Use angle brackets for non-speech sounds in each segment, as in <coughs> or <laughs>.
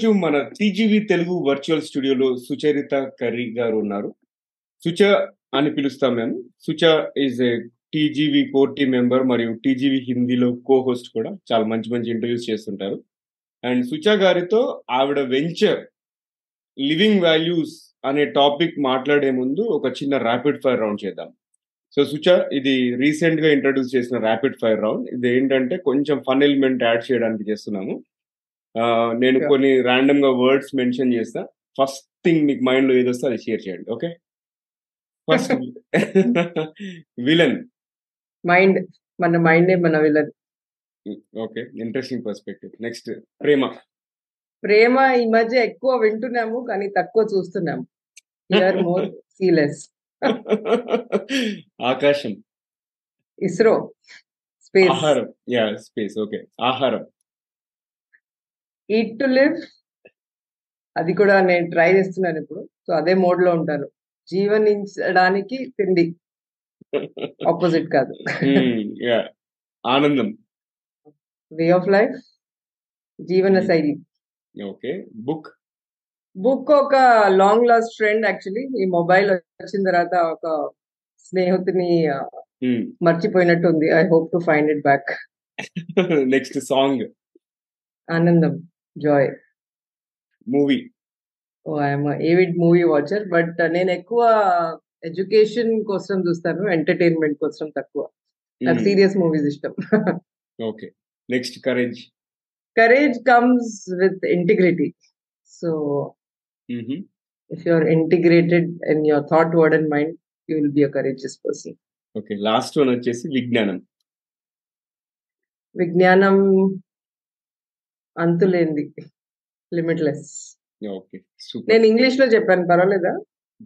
ఈరోజు మన TGV Telugu virtual స్టూడియోలో సుచరిత కర్రీ గారు ఉన్నారు. సుచ అని పిలుస్తాం మేము. Sucha is a TGV core team member మరియు టీజీవి హిందీలో కో హోస్ట్ కూడా. చాలా మంచి మంచి ఇంటర్వ్యూస్ చేస్తుంటారు. అండ్ సుచ గారితో ఆవిడ వెంచర్ లివింగ్ వాల్యూస్ అనే టాపిక్ మాట్లాడే ముందు ఒక చిన్న ర్యాపిడ్ ఫైర్ రౌండ్ చేద్దాం. సో సుచ ఇది రీసెంట్గా ఇంట్రడ్యూస్ చేసిన ర్యాపిడ్ ఫైర్ రౌండ్ ఇది ఏంటంటే కొంచెం ఫన్ ఎలిమెంట్ యాడ్ చేయడానికి చేస్తున్నాము. నేను. కొన్ని ర్యాండమ్గా వర్డ్స్ మెన్షన్ చేస్తా. ఫస్ట్ థింగ్ మీకు మైండ్లో ఏదొస్తే అది షేర్ చేయండి ఓకే ఫస్ట్ విలన్ మైండ్ మన మైండే మన villain okay interesting perspective next ప్రేమ ప్రేమ ఈ మధ్య ఎక్కువ వింటున్నాము కానీ తక్కువ చూస్తున్నాము. హియర్ మోర్ సీలెస్ ఆకాశం. ఇస్రో. స్పేస్ ఆహారం. యా స్పేస్ ఓకే ఆహారం. ఈట్ టు లివ్ అది కూడా నేను ట్రై చేస్తున్నాను ఇప్పుడు. సో అదే మోడ్లో ఉంటాను. జీవనించడానికి తిండి. ఆపోజిట్ కాదు. యా ఆనందం. వే ఆఫ్ లైఫ్ జీవన శైలి. ఓకే బుక్ బుక్ ఒక లాంగ్ లాస్ట్ ఫ్రెండ్ యాక్చువల్లీ ఈ మొబైల్ వచ్చిన తర్వాత ఒక స్నేహితుని మర్చిపోయినట్టు ఉంది I hope to find it back next song ఆనందం. Joy movie oh I'm avid movie watcher but నేను ఎక్కువ ఎడ్యుకేషన్ కోసం చూస్తాను ఎంటర్టైన్మెంట్ కోసం తక్కువ. నాకు సీరియస్ మూవీస్ ఇష్టం. Okay next courage courage comes with integrity so if you are integrated in your thought word and mind you will be a courageous person okay last one వచ్చేసి విజ్ఞానం. విజ్ఞానం అంతులేంది. Limitless. Okay. నేను ఇంగ్లీష్లో చెప్పాను పర్వాలేదా?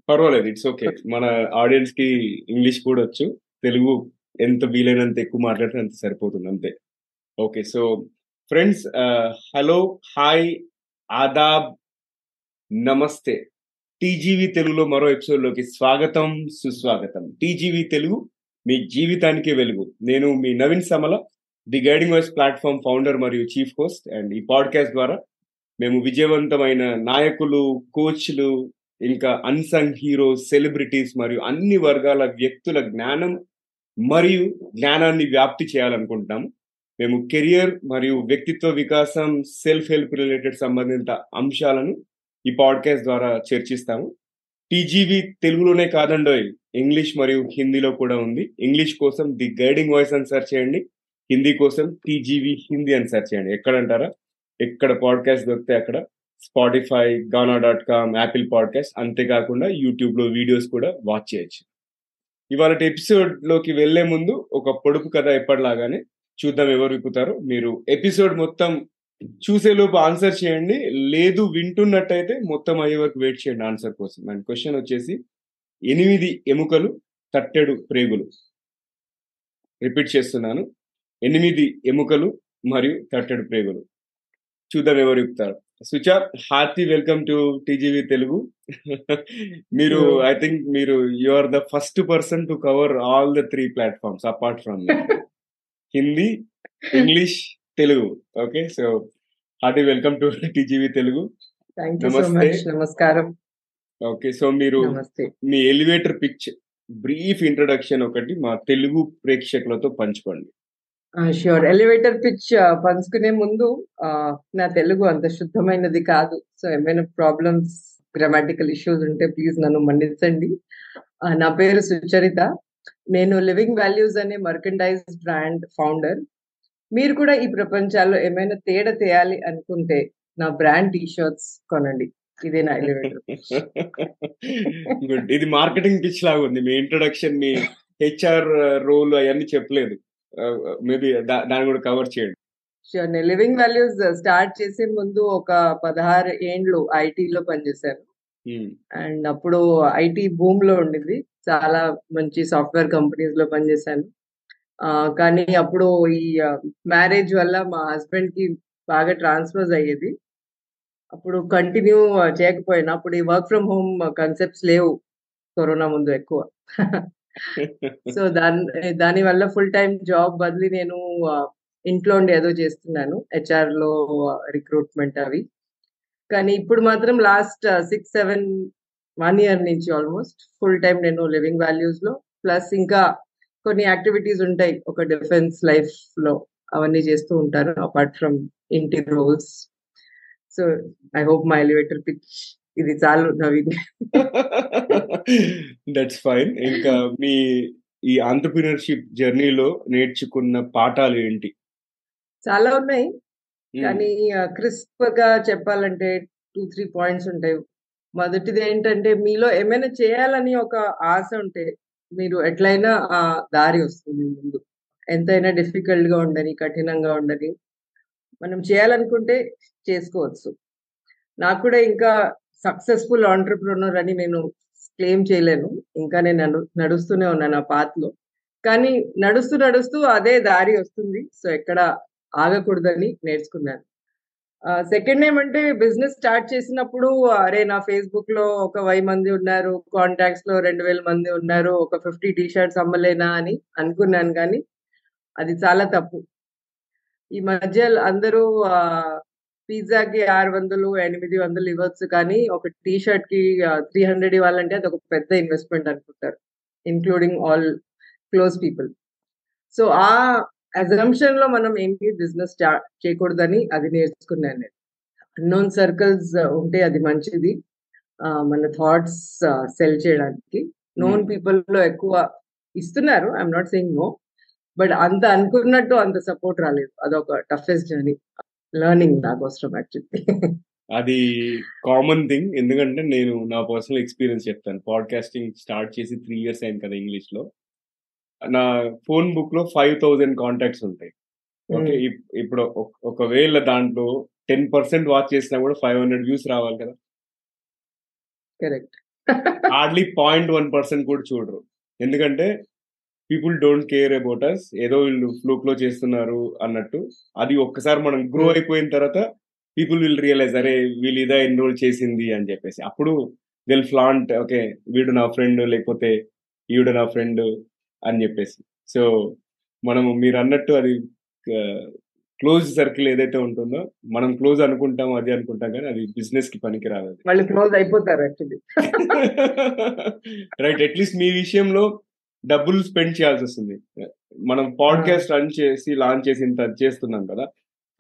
పర్వాలేదు it's okay. మన ఆడియన్స్కి ఇంగ్లీష్ కూడా వచ్చు తెలుగు ఎంత వీలైనంత ఎక్కువ మాట్లాడితే అంత సరిపోతుంది అంతే. Okay so friends hello hi Aadab నమస్తే. టీజీవి తెలుగులో మరో ఎపిసోడ్లోకి స్వాగతం సుస్వాగతం. టీజీవి తెలుగు మీ జీవితానికి వెలుగు. నేను మీ Naveen Samala the guiding voice platform founder మరియు చీఫ్ హోస్ట్ అండ్ ఈ పాడ్కాస్ట్ ద్వారా మేము విజయవంతమైన నాయకులు కోచ్లు ఇంకా అన్సంగ్ హీరోస్ సెలబ్రిటీస్ మరియు అన్ని వర్గాల వ్యక్తుల జ్ఞానం మరియు జ్ఞానాన్ని వ్యాప్తి చేయాలనుకుంటున్నాము. మేము కెరియర్ మరియు వ్యక్తిత్వ వికాసం సెల్ఫ్ హెల్ప్ రిలేటెడ్ సంబంధిత అంశాలను ఈ పాడ్కాస్ట్ ద్వారా చర్చిస్తాము. టీజీవి తెలుగులోనే కాదండోయ్ ఇంగ్లీష్ మరియు హిందీలో కూడా ఉంది. ఇంగ్లీష్ కోసం ది గైడింగ్ వాయిస్ అని సెర్చ్ చేయండి. హిందీ కోసం టీజీవి హిందీ అని సెర్చ్ చేయండి. ఎక్కడంటారా? ఎక్కడ పాడ్కాస్ట్ దొరికితే అక్కడ. Spotify Gaana dot com Apple podcast అంతేకాకుండా యూట్యూబ్లో వీడియోస్ కూడా వాచ్ చేయొచ్చు. ఇవాళ ఎపిసోడ్లోకి వెళ్ళే ముందు ఒక పొడుపు కథ ఎప్పటిలాగానే చూద్దాం ఎవరు విప్పుతారో. మీరు ఎపిసోడ్ మొత్తం చూసే లోపు ఆన్సర్ చేయండి. లేదు వింటున్నట్టయితే మొత్తం అయ్యే వరకు వెయిట్ చేయండి ఆన్సర్ కోసం. అండ్ క్వశ్చన్ వచ్చేసి ఎనిమిది ఎముకలు తట్టెడు ప్రేగులు. రిపీట్ చేస్తున్నాను. ఎనిమిది ఎముకలు మరియు తట్టెడు ప్రేగులు. చూద్దాం ఎవరు చెప్తారు. Sucha hearty welcome to TGV Telugu. మీరు ఐ థింక్ మీరు you are the first person to cover all the three platforms apart from Hindi English Telugu okay so hearty welcome to TGV Telugu. నమస్తే. నమస్కారం. Okay so మీరు మీ elevator pitch brief introduction ఒకటి మా తెలుగు ప్రేక్షకులతో పంచుకోండి. Sure elevator pitch పంచుకునే ముందు నా తెలుగు అంత శుద్ధమైనది కాదు. సో ఏమైనా ప్రాబ్లమ్స్ గ్రామాటికల్ ఇష్యూస్ ఉంటే ప్లీజ్ నన్ను మన్నించండి. నా పేరు సుచరిత. నేను లివింగ్ వాల్యూస్ అనే మర్కండైజ్ బ్రాండ్ ఫౌండర్ మీరు కూడా ఈ ప్రపంచాల్లో ఏమైనా తేడా తేయాలి అనుకుంటే నా బ్రాండ్ టీ షర్ట్స్ కొనండి. ఇదే నా ఎలివేటర్ గుడ్ ఇది మార్కెటింగ్ పిచ్ లాగా ఉంది. మీ ఇంట్రొడక్షన్ మీ హెచ్ఆర్ రోల్ అవన్నీ చెప్పలేదు. మేబీ దాన్ని కూడా కవర్ చేయండి. షూర్ నేను లివింగ్ వాల్యూస్ స్టార్ట్ చేసే ముందు ఒక పదహారు ఏండ్లు ఐటీలో పనిచేశాను. అండ్ అప్పుడు ఐటీ భూమ్లో ఉండింది. చాలా మంచి సాఫ్ట్వేర్ కంపెనీస్లో పనిచేశాను కానీ అప్పుడు ఈ మ్యారేజ్ వల్ల మా హస్బెండ్కి బాగా ట్రాన్స్ఫర్స్ అయ్యేది. అప్పుడు కంటిన్యూ చేయకపోయినా అప్పుడు ఈ వర్క్ ఫ్రమ్ హోమ్ కన్సెప్ట్స్ లేవు. కరోనా ముందు ఎక్కువ. సో దాని దాని వల్ల ఫుల్ టైం జాబ్ బదిలీ నేను ఇంట్లో ఉండి ఏదో చేస్తున్నాను హెచ్ఆర్లో రిక్రూట్మెంట్ అవి. కానీ ఇప్పుడు మాత్రం last six seven one year నుంచి ఆల్మోస్ట్ ఫుల్ టైం నేను లివింగ్ వాల్యూస్లో ప్లస్ ఇంకా కొన్ని యాక్టివిటీస్ ఉంటాయి ఒక డిఫెన్స్ లైఫ్లో అవన్నీ చేస్తూ ఉంటాను అపార్ట్ ఫ్రమ్ ఇంటి roles. So I hope my elevator pitch ఇది చాలు నవీన్. దట్స్ ఫైన్ ఇంకా మీ ఈ ఆంటర్ప్రినర్షిప్ జర్నీలో నేర్చుకున్న పాఠాలు ఏంటి? చాలా ఉన్నాయి. మ్మ్. కానీ క్రిస్ప్గా చెప్పాలంటే టూ త్రీ పాయింట్స్ ఉంటాయి. మొదటిది ఏంటంటే మీలో ఏమైనా చేయాలని ఒక ఆశ ఉంటే మీరు ఎట్లయినా ఆ దారి వస్తుంది ముందు. ఎంతైనా డిఫికల్ట్గా ఉండని కఠినంగా ఉండని మనం చేయాలనుకుంటే చేసుకోవచ్చు. నాకు కూడా ఇంకా సక్సెస్ఫుల్ ఆంటర్ప్రినర్ అని నేను క్లెయిమ్ చేయలేను. ఇంకా నేను నడుస్తూనే ఉన్నాను ఆ పాత్లో లో. కానీ నడుస్తూ నడుస్తూ అదే దారి వస్తుంది. సో ఎక్కడ ఆగకూడదని నేర్చుకున్నాను. సెకండ్ ఏమంటే బిజినెస్ స్టార్ట్ చేసినప్పుడు అరే నా ఫేస్బుక్లో ఒక వెయ్యి మంది ఉన్నారు కాంటాక్ట్స్లో రెండు వేల మంది ఉన్నారు ఒక ఫిఫ్టీ టీ షర్ట్స్ అమ్మలేనా అని అనుకున్నాను కానీ అది చాలా తప్పు. ఈ మధ్య అందరూ పిజ్జాకి ఆరు వందలు ఎనిమిది వందలు ఇవ్వచ్చు కానీ ఒక టీ షర్ట్కి త్రీ హండ్రెడ్ ఇవ్వాలంటే అది ఒక పెద్ద ఇన్వెస్ట్మెంట్ అనుకుంటారు. Including all close people so ఆ అజంప్షన్లో మనం ఏంటి బిజినెస్ స్టార్ట్ చేయకూడదని అది నేర్చుకున్నాను నేను. అన్నోన్ సర్కిల్స్ ఉంటే అది మంచిది. మన థాట్స్ సెల్ చేయడానికి. నోన్. పీపుల్లో ఎక్కువ ఇస్తున్నారు. I'm not saying no but అంత అనుకున్నట్టు అంత సపోర్ట్ రాలేదు. అదొక టఫెస్ట్ జర్నీ లెర్నింగ్ నాకు అవసరం యాక్చువల్లీ అది కామన్ థింగ్ ఎందుకంటే నేను నా పర్సనల్ ఎక్స్పీరియన్స్ చెప్తాను. పాడ్కాస్టింగ్ స్టార్ట్ చేసి త్రీ ఇయర్స్ అయింది కదా ఇంగ్లీష్లో. నా ఫోన్ బుక్లో ఫైవ్ థౌజండ్ కాంటాక్ట్స్ ఉంటాయి. ఓకే ఇప్- ఇప్పుడు ఒక- ఒకవేళ దాంట్లో టెన్ పర్సెంట్ వాచ్ చేసినా కూడా ఫైవ్ హండ్రెడ్ వ్యూస్ రావాలి కదా. Correct hardly point one percent కూడా చూడరు. ఎందుకంటే people don't care about us ఏదో వీళ్ళు ఫ్లూక్లో చేస్తున్నారు అన్నట్టు. అది ఒక్కసారి మనం గ్రో Hmm. అయిపోయిన తర్వాత పీపుల్ విల్ రియలైజ్ అరే వీళ్ళు ఇదే ఎన్రోల్ చేసింది అని చెప్పేసి. అప్పుడు విల్ ఫ్లాంట్ ఓకే వీడు నా ఫ్రెండ్ లేకపోతే ఈవిడ నా ఫ్రెండ్ అని చెప్పేసి. సో మనము మీరు అన్నట్టు అది క్లోజ్ సర్కిల్ ఏదైతే ఉంటుందో మనం క్లోజ్ అనుకుంటాం అది అనుకుంటాం కానీ అది బిజినెస్కి పనికి రాదు వాళ్ళు క్లోజ్ అయిపోతారు యాక్చువల్లీ రైట్ అట్లీస్ట్ మీ విషయంలో డబ్బులు స్పెండ్ చేయాల్సి వస్తుంది మనం పాడ్కాస్ట్ రన్ చేసి లాంచ్ చేసి ఇంత చేస్తున్నాం కదా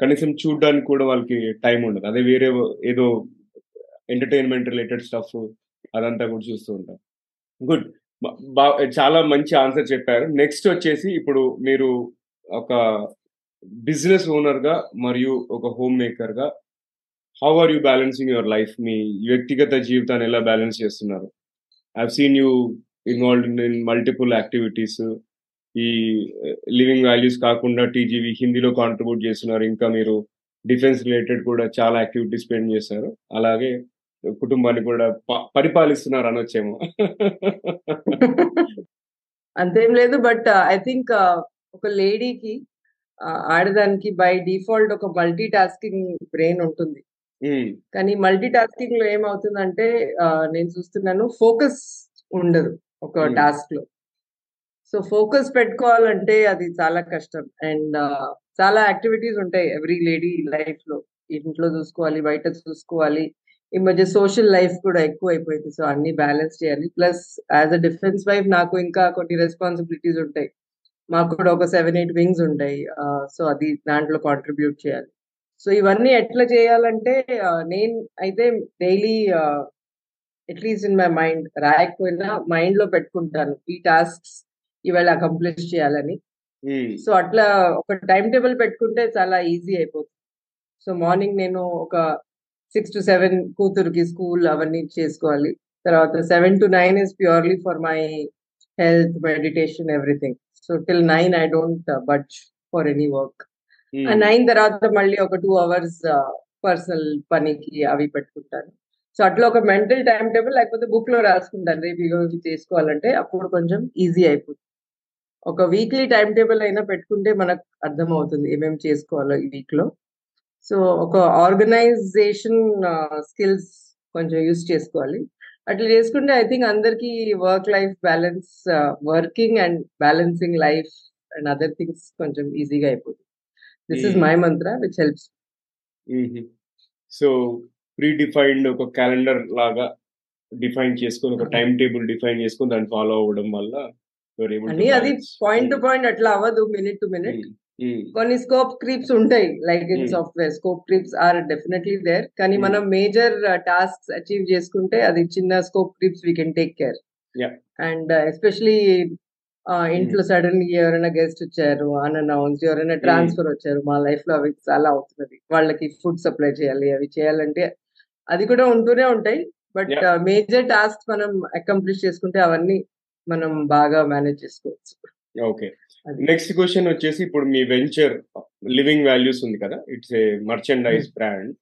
కనీసం చూడడానికి కూడా వాళ్ళకి టైం ఉండదు. అదే వేరే ఏదో ఎంటర్టైన్మెంట్ రిలేటెడ్ స్టఫ్ అదంతా కూడా చూస్తూ ఉంటాం. గుడ్. చాలా మంచి ఆన్సర్ చెప్పారు. నెక్స్ట్ వచ్చేసి ఇప్పుడు మీరు ఒక బిజినెస్ ఓనర్గా మరియు ఒక home మేకర్గా how are you balancing your life? మీ వ్యక్తిగత జీవితాన్ని ఎలా బ్యాలెన్స్ చేస్తున్నారు? I've seen you involved in multiple activities ఈ లివింగ్ వాల్యూస్ కాకుండా టీజీవి హిందీలో కాంట్రిబ్యూట్ చేస్తున్నారు. ఇంకా మీరు డిఫెన్స్ రిలేటెడ్ కూడా చాలా యాక్టివిటీస్ స్పెండ్ చేస్తారు అలాగే కుటుంబాన్ని కూడా పరిపాలిస్తున్నారు అనొచ్చేమో. అంతేం లేదు బట్ ఐ థింక్ ఒక లేడీకి ఆడదానికి బై డిఫాల్ట్ ఒక మల్టీ టాస్కింగ్ బ్రెయిన్ ఉంటుంది కానీ మల్టీ టాస్కింగ్లో ఏమవుతుందంటే నేను చూస్తున్నాను ఫోకస్ ఉండదు. ఒక Hmm. టాస్క్లో సో ఫోకస్ పెట్టుకోవాలంటే అది చాలా కష్టం. అండ్ చాలా యాక్టివిటీస్ ఉంటాయి ఎవ్రీ లేడీ లైఫ్లో ఇంట్లో చూసుకోవాలి బయట చూసుకోవాలి. ఈ మధ్య సోషల్ లైఫ్ కూడా ఎక్కువ అయిపోయింది సో అన్ని బ్యాలెన్స్ చేయాలి. Plus as a defence wife నాకు ఇంకా కొన్ని రెస్పాన్సిబిలిటీస్ ఉంటాయి. మాకు కూడా ఒక సెవెన్ ఎయిట్ వింగ్స్ ఉంటాయి. సో అది దాంట్లో కాంట్రిబ్యూట్ చేయాలి. సో ఇవన్నీ ఎట్లా చేయాలంటే నేను అయితే daily at least in my mind రాయకపోయినా మైండ్లో పెట్టుకుంటాను ఈ టాస్క్స్ ఇవాళ అకంప్లిష్ చేయాలని. సో అట్లా ఒక టైం టేబుల్ పెట్టుకుంటే చాలా ఈజీ అయిపోతుంది. సో మార్నింగ్ నేను ఒక సిక్స్ టు సెవెన్ కూతురుకి స్కూల్ అవన్నీ చేసుకోవాలి. తర్వాత seven to nine is purely for my health meditation everything so till nine I don't budge for any work nine తర్వాత మళ్ళీ ఒక టూ అవర్స్ పర్సనల్ పనికి అవి పెట్టుకుంటాను. సో అట్లా ఒక మెంటల్ టైం టేబుల్ లేకపోతే బుక్లో రాసుకుంటాను రేపు రోజు చేసుకోవాలంటే అప్పుడు కొంచెం ఈజీ అయిపోతుంది. ఒక వీక్లీ టైం టేబుల్ అయినా పెట్టుకుంటే మనకు అర్థం అవుతుంది ఏమేమి చేసుకోవాలో ఈ వీక్లో. సో ఒక ఆర్గనైజేషన్ స్కిల్స్ కొంచెం యూస్ చేసుకోవాలి. అట్లా చేసుకుంటే ఐ థింక్ అందరికి work life balance working and balancing life and other things కొంచెం ఈజీగా అయిపోతుంది. This is. My mantra which helps. So predefined ఒక క్యాలెండర్ లాగా డిఫైన్ చేసుకొని ఒక టైం టేబుల్ డిఫైన్ చేసుకొని దాన్ని ఫాలో అవ్వడం వల్ల అని అది పాయింట్ టు పాయింట్ అట్లా అవ్వదు మినిట్ టు మినిట్ కొన్ని స్కోప్ క్రీప్స్ ఉంటాయి like in software scope creeps are definitely there కానీ మనం మేజర్ టాస్క్ అచీవ్ చేసుకుంటే అది చిన్న scope creeps we can take care and especially ఇంట్లో సడన్ ఎవరైనా గెస్ట్ వచ్చారు అన్అనౌన్స్ ఎవరైనా ట్రాన్స్ఫర్ వచ్చారు మా లైఫ్లో అవి చాలా అవుతున్నది. వాళ్ళకి ఫుడ్ సప్లై చేయాలి అవి చేయాలంటే అది కూడా ఉంటూనే ఉంటాయి. బట్ మేజర్ టాస్క్ మనం అకంప్లిష్ చేసుకుంటే అవన్నీ మనం బాగా మేనేజ్ చేసుకోవచ్చు. ఓకే. నెక్స్ట్ క్వశ్చన్ వచ్చేసి ఇప్పుడు మీ వెంచర్ లివింగ్ వాల్యూస్ ఉంది కదా? It's a merchandise brand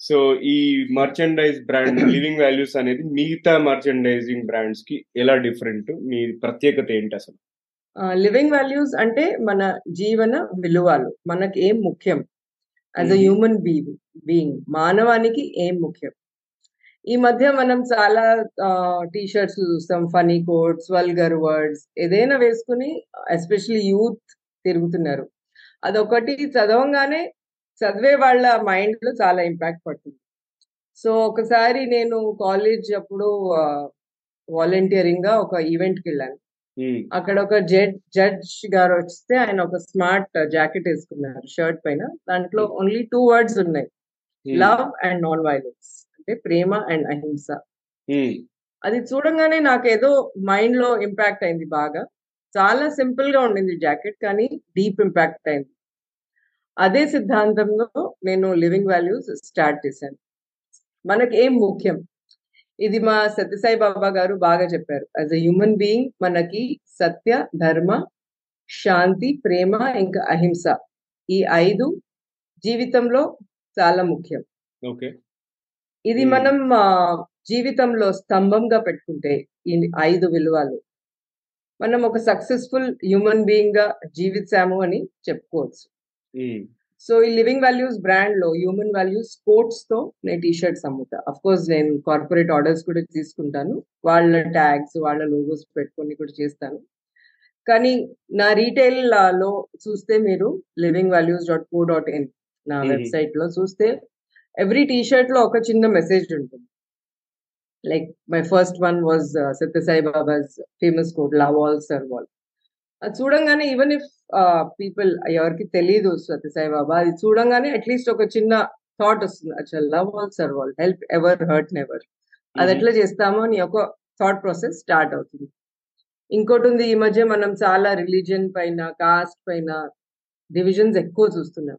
so ఈ మర్చెండైజ్ బ్రాండ్ <coughs> లివింగ్ వాల్యూస్ అనేది మిగతా మర్చెండైజింగ్ బ్రాండ్స్కి ఎలా డిఫరెంట్ మీ ప్రత్యేకత ఏంటి అసలు? లివింగ్ వాల్యూస్ అంటే మన జీవన విలువలు మనకి ఏం ముఖ్యం? As a human being being మానవానికి ఏం ముఖ్యం? ఈ మధ్య మనం చాలా టీ షర్ట్స్ చూస్తాం ఫనీ కోడ్స్ వల్గర్ వర్డ్స్ ఏదైనా వేసుకుని ఎస్పెషల్లీ యూత్ తిరుగుతున్నారు. అదొకటి చదవంగానే చదివే వాళ్ళ మైండ్లో చాలా ఇంపాక్ట్ పడుతుంది. సో ఒకసారి నేను కాలేజ్ అప్పుడు వాలంటీరింగ్గా ఒక ఈవెంట్కి వెళ్ళాను. అక్కడ ఒక జడ్ జడ్జ్ గారు వస్తే ఆయన ఒక స్మార్ట్ జాకెట్ వేసుకున్నారు షర్ట్ పైన. దాంట్లో ఓన్లీ టూ వర్డ్స్ ఉన్నాయి. లవ్ అండ్ నాన్ వైలెన్స్ అంటే ప్రేమ అండ్ అహింస. అది చూడంగానే నాకు ఏదో మైండ్లో ఇంపాక్ట్ అయింది బాగా. చాలా సింపుల్గా ఉండింది జాకెట్ కానీ డీప్ ఇంపాక్ట్ అయింది. అదే సిద్ధాంతంలో నేను లివింగ్ వాల్యూస్ స్టార్ట్ చేశాను. మనకి ఏం ముఖ్యం? ఇది మా సత్యసాయి బాబా గారు బాగా చెప్పారు. యాజ్ అ హ్యూమన్ బీయింగ్ మనకి సత్య ధర్మ శాంతి ప్రేమ ఇంకా అహింస ఈ ఐదు జీవితంలో చాలా ముఖ్యం. ఓకే. ఇది మనం జీవితంలో స్తంభంగా పెట్టుకుంటే ఈ ఐదు విలువలు మనం ఒక సక్సెస్ఫుల్ హ్యూమన్ బీయింగ్గా జీవించాము అని చెప్పుకోవచ్చు. సో ఈ లివింగ్ వాల్యూస్ బ్రాండ్లో హ్యూమన్ వాల్యూస్ కోట్స్తో నేను టీ షర్ట్స్ అమ్ముతా. అఫ్ కోర్స్ నేను కార్పొరేట్ ఆర్డర్స్ కూడా తీసుకుంటాను. వాళ్ళ ట్యాగ్స్ వాళ్ళ లోగోస్ పెట్టుకొని కూడా చేస్తాను. కానీ నా రీటైల్లో చూస్తే మీరు living values dot co dot in నా వెబ్సైట్లో చూస్తే ఎవ్రీ టీ షర్ట్లో ఒక చిన్న మెసేజ్ ఉంటుంది. Like my first one was Sathya Sai Baba's famous code love all serve all చూడంగానే ఈవెన్ ఇఫ్ పీపుల్ ఎవరికి తెలియదు సత్యసాయి బాబా అది చూడంగానే అట్లీస్ట్ ఒక చిన్న థాట్ వస్తుంది. అచ్చా love all serve all help ever hurt never అది ఎట్లా చేస్తామో అని ఒక థాట్ ప్రాసెస్ స్టార్ట్ అవుతుంది. ఇంకోటి ఉంది ఈ మధ్య మనం చాలా రిలీజియన్ పైన కాస్ట్ పైన డివిజన్స్ ఎక్కువ చూస్తున్నాం.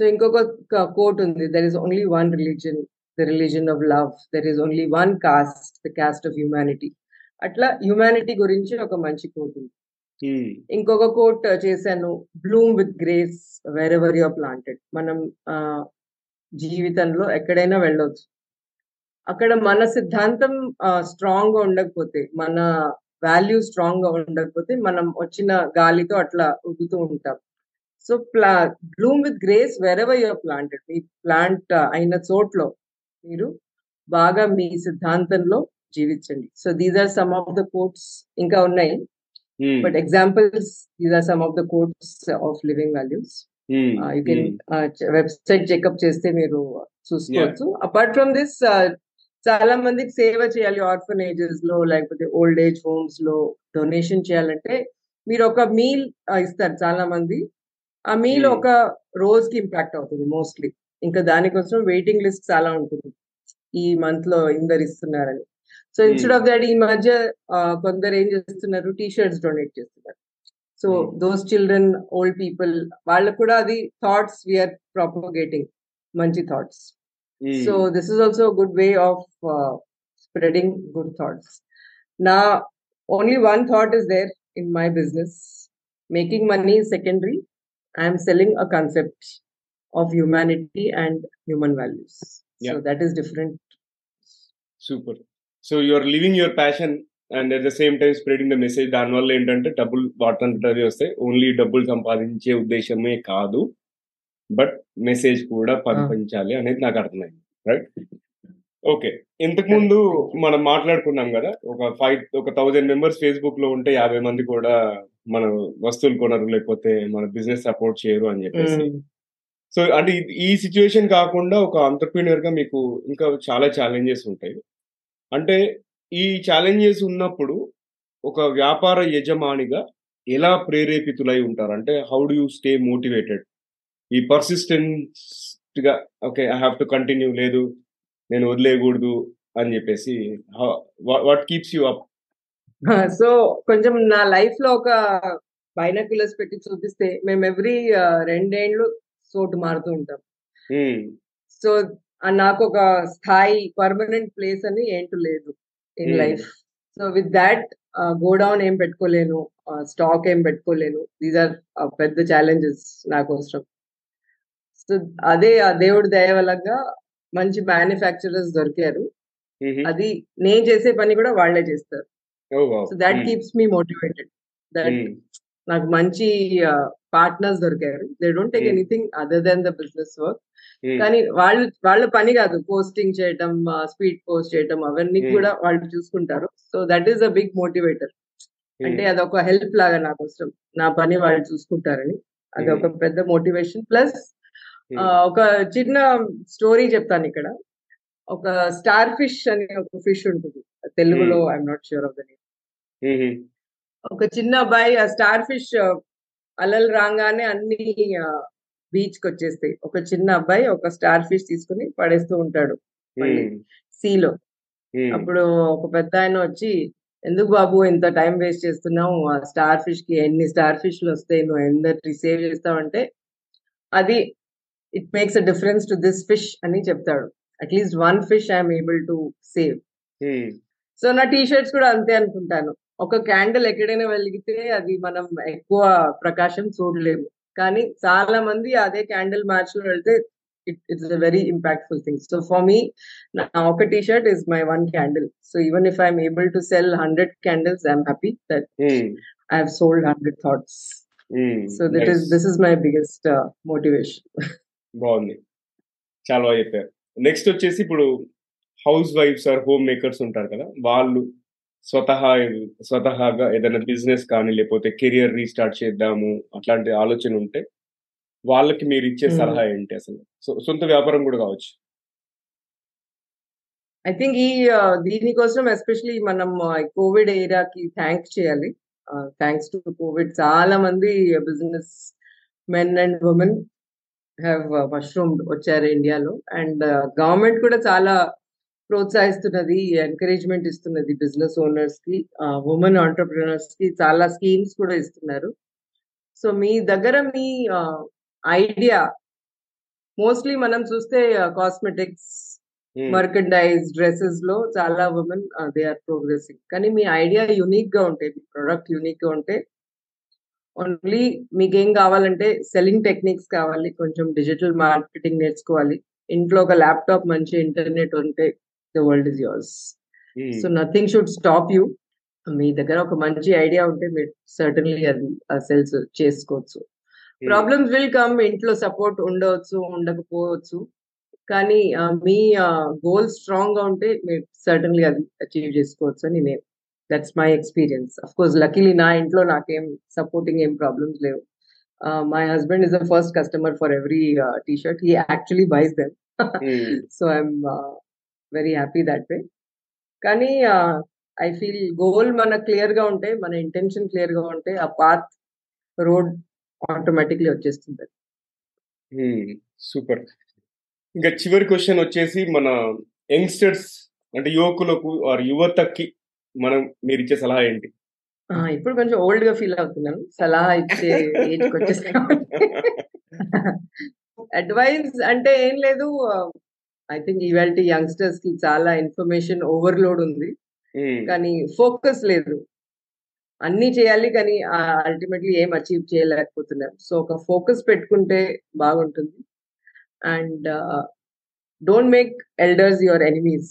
సో ఇంకొక కోట్ ఉంది there is only one religion the religion of love there is only one caste the caste of humanity అట్లా హ్యుమానిటీ గురించి ఒక మంచి కోట్ ఉంది. Hmm. ఇంకొక కోట్ చేశాను bloom with grace wherever you're planted మనం జీవితంలో ఎక్కడైనా వెళ్ళొచ్చు. అక్కడ మన సిద్ధాంతం స్ట్రాంగ్గా ఉండకపోతే మన వాల్యూ స్ట్రాంగ్గా ఉండకపోతే మనం వచ్చిన గాలితో అట్లా ఉగుతూ ఉంటాం. సో ప్లా bloom with grace wherever you're planted me plant అయిన చోట్లో మీరు బాగా మీ సిద్ధాంతంలో జీవించండి. So these are some of the quotes ఇంకా ఉన్నాయి. But examples these are some of the quotes of living values you can website check up చేస్తే మీరు చూసుకోవచ్చు. అపార్ట్ ఫ్రమ్ దిస్ చాలా మందికి సేవ చేయాలి ఆర్ఫనేజెస్లో లేకపోతే ఓల్డ్ ఏజ్ హోమ్స్లో డొనేషన్ చేయాలంటే మీరు ఒక మీల్ ఇస్తారు చాలా మంది. ఆ మీల్ ఒక రోజుకి ఇంపాక్ట్ అవుతుంది మోస్ట్లీ ఇంకా దానికోసం వెయిటింగ్ లిస్ట్ చాలా ఉంటుంది. ఈ మంత్లో ఇందరు ఇస్తున్నారని సో ఇన్స్టెడ్ ఆఫ్ దట్ ఈ మధ్య కొందరు ఏం చేస్తున్నారు? టీ షర్ట్స్ డొనేట్ చేస్తున్నారు so those children old people వాళ్ళకు కూడా అది థాట్స్ వీఆర్ ప్రాపగేటింగ్ మంచి thoughts so this is also good way of spreading good thoughts నా only one thought is there in my business making money secondary I'm selling a concept of humanity and human values. Yeah. So that is different. So you're living your passion and at the same time spreading the message. దానివల్ల ఏంటంటే డబ్బులు వాటంటది వస్తే only డబ్బులు సంపాదించే ఉద్దేశమే కాదు but message కూడా పంపించాలి అనేది నాకు అర్థమైంది రైట్ ఓకే ఇంతకు ముందు మనం మాట్లాడుకున్నాం కదా ఒక ఫైవ్ ఒక థౌజండ్ మెంబర్స్ ఫేస్బుక్లో ఉంటే యాభై మంది కూడా మన వస్తువులు కొనరు లేకపోతే మన బిజినెస్ సపోర్ట్ చేయరు అని చెప్పేసి. సో అంటే ఈ సిచ్యువేషన్ కాకుండా ఒక entrepreneur గా మీకు ఇంకా చాలా ఛాలెంజెస్ ఉంటాయి. అంటే ఈ ఛాలెంజెస్ ఉన్నప్పుడు ఒక వ్యాపార యజమానిగా ఎలా ప్రేరేపితులై ఉంటారు? అంటే how do you stay motivated ఈ పర్సిస్టెన్స్గా okay I have to continue లేదు నేను వదిలేయకూడదు అని చెప్పేసి what keeps you up so కొంచెం నా లైఫ్లో ఒక బైనాక్యులర్స్ పెట్టి చూపిస్తే మేము ఎవ్రీ రెండేండ్లు చోటు మారుతూ ఉంటాం. సో నాకు ఒక స్థాయి పర్మనెంట్ ప్లేస్ అని ఏంటూ లేదు in. Life so with that godown ఏం పెట్టుకోలేను స్టాక్ ఏం పెట్టుకోలేను. దీస్ ఆర్ పెద్ద ఛాలెంజెస్ నా కోసం సో అదే ఆ దేవుడి దయ వల్లగా మంచి మ్యానుఫ్యాక్చరర్స్ దొరికారు. అది నేను చేసే పని కూడా వాళ్ళే చేస్తారు. So that keeps me motivated that నాకు మంచి పార్ట్నర్స్ దొరికారు. They don't take. Anything other than the business work కానీ వాళ్ళు వాళ్ళ పని కాదు. పోస్టింగ్ చేయటం స్పీడ్ పోస్ట్ చేయటం అవన్నీ Hmm. కూడా వాళ్ళు చూసుకుంటారు. So that is a big motivator అంటే అదొక హెల్ప్ లాగా నా కోసం నా పని వాళ్ళు చూసుకుంటారని. అది ఒక పెద్ద మోటివేషన్ ప్లస్ ఒక చిన్న స్టోరీ చెప్తాను ఇక్కడ. ఒక స్టార్ ఫిష్ అని ఒక ఫిష్ ఉంటుంది. తెలుగులో I'm not sure of the name ఒక చిన్న అబ్బాయి ఆ స్టార్ ఫిష్ అలలు రాగానే అన్ని బీచ్కి వచ్చేస్తాయి. ఒక చిన్న అబ్బాయి ఒక స్టార్ ఫిష్ తీసుకుని పడేస్తూ ఉంటాడు సీలో. అప్పుడు ఒక పెద్ద ఆయన వచ్చి ఎందుకు బాబు ఇంత టైం వేస్ట్ చేస్తున్నావు? ఆ స్టార్ ఫిష్కి ఎన్ని స్టార్ ఫిష్లు వస్తాయి? నువ్వు ఎందరి సేవ్ చేస్తావంటే అది it makes a difference to this fish అని చెప్తాడు. At least one fish I'm able to save so నా టీ షర్ట్స్ కూడా అంతే అనుకుంటాను. ఒక క్యాండిల్ ఎక్కడైనా వెలిగితే అది మనం ఎక్కువ ప్రకాశం చూడలేము. కానీ చాలా మంది అదే క్యాండిల్ మ్యాచ్లో వెళ్తే it it's a very impactful thing. So for me నా ఒక T shirt is my one candle. So even if I'm able to sell hundred candles I'm happy that I have sold hundred thoughts. So that is this is my biggest motivation. బాగుంది. చాలా బాగా చెప్పారు. Next వచ్చేసి ఇప్పుడు హౌస్ వైఫ్స్ are homemakers ఉంటారు కదా వాళ్ళు స్వతహా స్వతహాగా ఏదైనా బిజినెస్ కానీ లేకపోతే కెరియర్ రీస్టార్ట్ చేద్దాము అట్లాంటి ఆలోచన ఉంటే వాళ్ళకి మీరు ఇచ్చే. సలహా ఏంటి అసలు? సొంత వ్యాపారం కూడా కావచ్చు. ఐ థింక్ ఈ దీనికోసం ఎస్పెషలీ మనం కోవిడ్ ఏరియాకి థ్యాంక్స్ చేయాలి. థ్యాంక్స్ టు కోవిడ్ చాలా మంది businessmen and women have mushroom వచ్చారు ఇండియాలో అండ్ గవర్నమెంట్ కూడా చాలా ప్రోత్సహిస్తున్నది ఎంకరేజ్మెంట్ ఇస్తున్నది బిజినెస్ ఓనర్స్కి ఉమెన్ ఆంటర్ప్రినర్స్కి చాలా స్కీమ్స్ కూడా ఇస్తున్నారు. సో మీ దగ్గర మీ ఐడియా మోస్ట్లీ మనం చూస్తే కాస్మెటిక్స్. మర్కండైజ్ డ్రెస్సెస్లో చాలా ఉమెన్ దే ఆర్ ప్రోగ్రెసింగ్ కానీ మీ ఐడియా యూనిక్గా ఉంటే మీ ప్రొడక్ట్ యూనిక్గా ఉంటే ఓన్లీ మీకు ఏం కావాలంటే సెల్లింగ్ టెక్నిక్స్ కావాలి కొంచెం డిజిటల్ మార్కెటింగ్ నేర్చుకోవాలి. ఇంట్లో ఒక ల్యాప్టాప్ మంచి ఇంటర్నెట్ ఉంటే the world is yours. So nothing should stop you మీ దగ్గర ఒక మంచి ఐడియా ఉంటే మీరు సర్టన్లీ అది సెల్స్ చేసుకోవచ్చు. ప్రాబ్లమ్స్ విల్ కమ్ ఇంట్లో సపోర్ట్ ఉండవచ్చు ఉండకపోవచ్చు. కానీ మీ గోల్ స్ట్రాంగ్గా ఉంటే మీరు సర్టన్లీ అది అచీవ్ చేసుకోవచ్చు అని నేను that's my experience of course luckily నా ఇంట్లో నాకేం సపోర్టింగ్ ఏం ప్రాబ్లమ్స్ లేవు. My husband is the first customer for every T shirt he actually buys them. So I'm very happy that way కానీ ఐ ఫీల్ గోల్ మన క్లియర్గా ఉంటే మన ఇంటెన్షన్ క్లియర్గా ఉంటే ఆ పాత్ రోడ్ ఆటోమేటిక్లీ వచ్చేస్తుంది సూపర్ ఇంకా చివరి క్వశ్చన్ వచ్చేసి మన యంగ్స్టర్స్ అంటే యువకులకు ఆర్ యువతకి మనం మీరు ఇచ్చే సలహా ఏంటి? ఇప్పుడు కొంచెం ఓల్డ్గా ఫీల్ అవుతున్నాను. సలహా ఇచ్చే ఏజ్ అడ్వైస్ <laughs> అంటే ఏం లేదు ఐ థింక్ ఇవాళ యంగ్స్టర్స్కి చాలా ఇన్ఫర్మేషన్ ఓవర్లోడ్ ఉంది. Hmm. కానీ ఫోకస్ లేదు. అన్ని చేయాలి కానీ అల్టిమేట్లీ ఏం అచీవ్ చేయలేకపోతున్నారు సో ఒక ఫోకస్ పెట్టుకుంటే బాగుంటుంది. And don't make elders your enemies.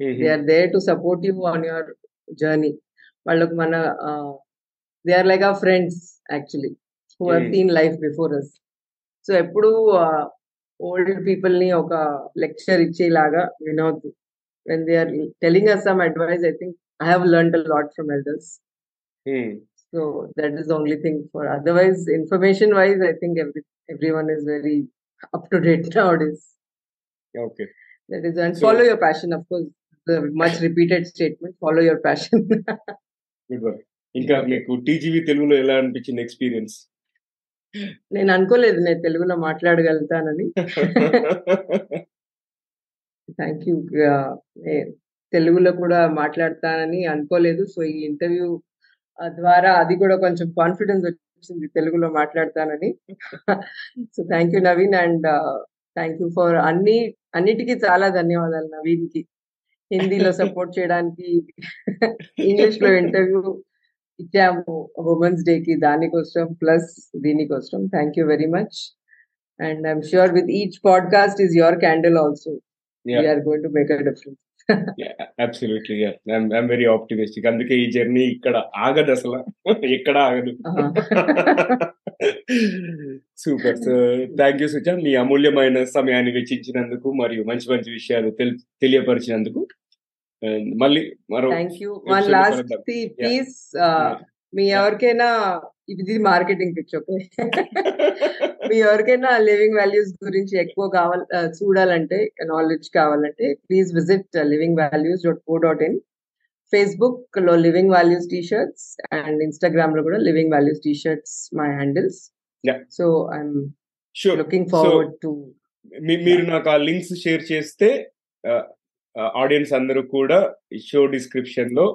They are there to support you on your journey వాళ్ళకు మన they are like a friends actually who. Seen life before us so ఎప్పుడు old పీపుల్ని ఒక lecture ఇచ్చేలాగా వినవద్దు when they are telling us some advice I think I have learn a lot from elders Hmm. So that is only thing for otherwise information wise I think every every one is very up to date <laughs> nowadays. Okay That is, and So- follow your passion, of course. The much repeated statement. Follow your passion. <laughs> Good work ఇంకా మీకు TGV తెలుగులో ఎలా అనిపించింది experience నేను అనుకోలేదు నేను తెలుగులో మాట్లాడగలుగుతానని. Thank you తెలుగులో కూడా మాట్లాడతానని అనుకోలేదు. సో ఈ ఇంటర్వ్యూ ద్వారా అది కూడా కొంచెం కాన్ఫిడెన్స్ వచ్చింది తెలుగులో మాట్లాడతానని. So thank you Naveen and thank you for అన్ని అన్నిటికీ చాలా ధన్యవాదాలు నవీన్కి హిందీలో సపోర్ట్ చేయడానికి ఇంగ్లీష్లో ఇంటర్వ్యూ ఇచ్చాము ఉమెన్స్ డే కి దానికోసం ప్లస్ దీనికోసం. Thank you very much and I'm sure with each podcast is your candle also we're going to make a difference absolutely I'm very optimistic అందుకే ఈ జర్నీ ఇక్కడ ఆగదు అసలు. ఎక్కడ ఆగదు. సూపర్ థ్యాంక్ యూ సుచా మీ అమూల్యమైన సమయాన్ని వెచ్చించినందుకు మరియు మంచి మంచి విషయాలు తెల్- తెలియపరిచినందుకు మళ్ళీ మరో వన్ లాస్ట్. ప్లీజ్ మీ ఎవరికైనా ఇది మార్కెటింగ్ పిచ్ ఓకే మీ ఎవరికైనా లివింగ్ వాల్యూస్ గురించి ఎక్కువ కావాలి ఆ, చూడాలంటే నాలెడ్జ్ కావాలంటే please visit living values dot co dot in ఫేస్బుక్లో living values T shirts and ఇన్స్టాగ్రామ్లో కూడా living values T shirts my handles Yeah. So I'm looking forward to మీరు నాకు ఆ లింక్స్ షేర్ చేస్తే ఆడియన్స్ అందరూ కూడా షో డిస్క్రిప్షన్లో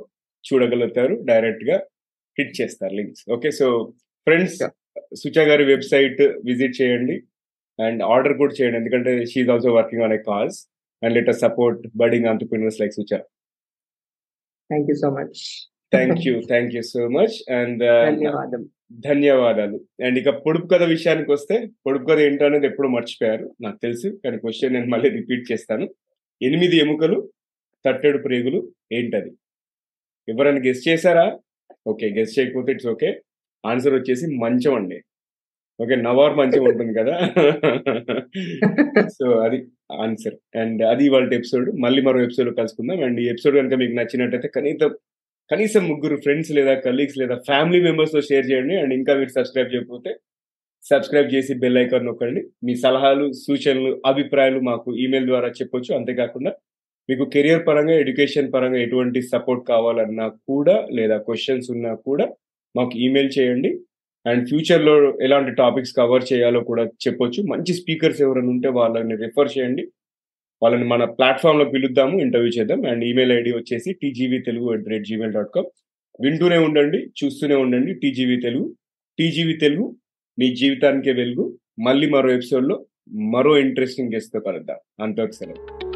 చూడగలుగుతారు డైరెక్ట్గా హిట్ చేస్తారు links okay so friends. Sucha గారి వెబ్సైట్ విజిట్ చేయండి అండ్ ఆర్డర్ కూడా చేయండి. ఎందుకంటే she's also working on a cause and let support budding entrepreneurs like Sucha. Thank you so much thank you thank you so much and ధన్యవాదం. ధన్యవాదాలు. And ఇక పొడుపు కథ విషయానికి వస్తే పొడుపు కథ ఏంటో అనేది ఎప్పుడు మర్చిపోయారు నాకు తెలుసు. కానీ క్వశ్చన్ నేను మళ్ళీ రిపీట్ చేస్తాను. ఎనిమిది ఎముకలు తట్టెడు ప్రేగులు ఏంటది? ఎవరైనా గెస్ట్ చేశారా? ఓకే గెస్ట్ చేయకపోతే ఇట్స్ ఓకే ఆన్సర్ వచ్చేసి మంచం అండి. ఓకే నవార్ మంచం ఉంటుంది కదా? సో అది ఆన్సర్ అండ్ అది వాళ్ళ ఎపిసోడ్ మళ్ళీ మరో ఎపిసోడ్ కలుసుకుందాం. అండ్ ఈ ఎపిసోడ్ కనుక మీకు నచ్చినట్టయితే కనీసం కనీసం ముగ్గురు ఫ్రెండ్స్ లేదా కలీగ్స్ లేదా ఫ్యామిలీ మెంబర్స్తో షేర్ చేయండి. అండ్ ఇంకా మీరు సబ్స్క్రైబ్ చేయకపోతే సబ్స్క్రైబ్ చేసి బెల్ ఐకాన్ నొక్కండి. మీ సలహాలు సూచనలు అభిప్రాయాలు మాకు ఈమెయిల్ ద్వారా చెప్పొచ్చు. అంతేకాకుండా మీకు కెరియర్ పరంగా ఎడ్యుకేషన్ పరంగా ఎటువంటి సపోర్ట్ కావాలన్నా కూడా లేదా క్వశ్చన్స్ ఉన్నా కూడా మాకు ఈమెయిల్ చేయండి. అండ్ ఫ్యూచర్లో ఎలాంటి టాపిక్స్ కవర్ చేయాలో కూడా చెప్పొచ్చు. మంచి స్పీకర్స్ ఎవరైనా ఉంటే వాళ్ళని రిఫర్ చేయండి. వాళ్ళని మన ప్లాట్ఫామ్లో పిలుద్దాము ఇంటర్వ్యూ చేద్దాం. అండ్ ఈమెయిల్ ఐడి వచ్చేసి TGV Telugu at rate Gmail dot com వింటూనే ఉండండి చూస్తూనే ఉండండి. టీజీవీ తెలుగు టీజీవీ తెలుగు మీ జీవితానికే వెలుగు. మళ్ళీ మరో ఎపిసోడ్లో మరో ఇంట్రెస్టింగ్ గెస్ట్తో కలుద్దాం. అంతవరకు సెలవు.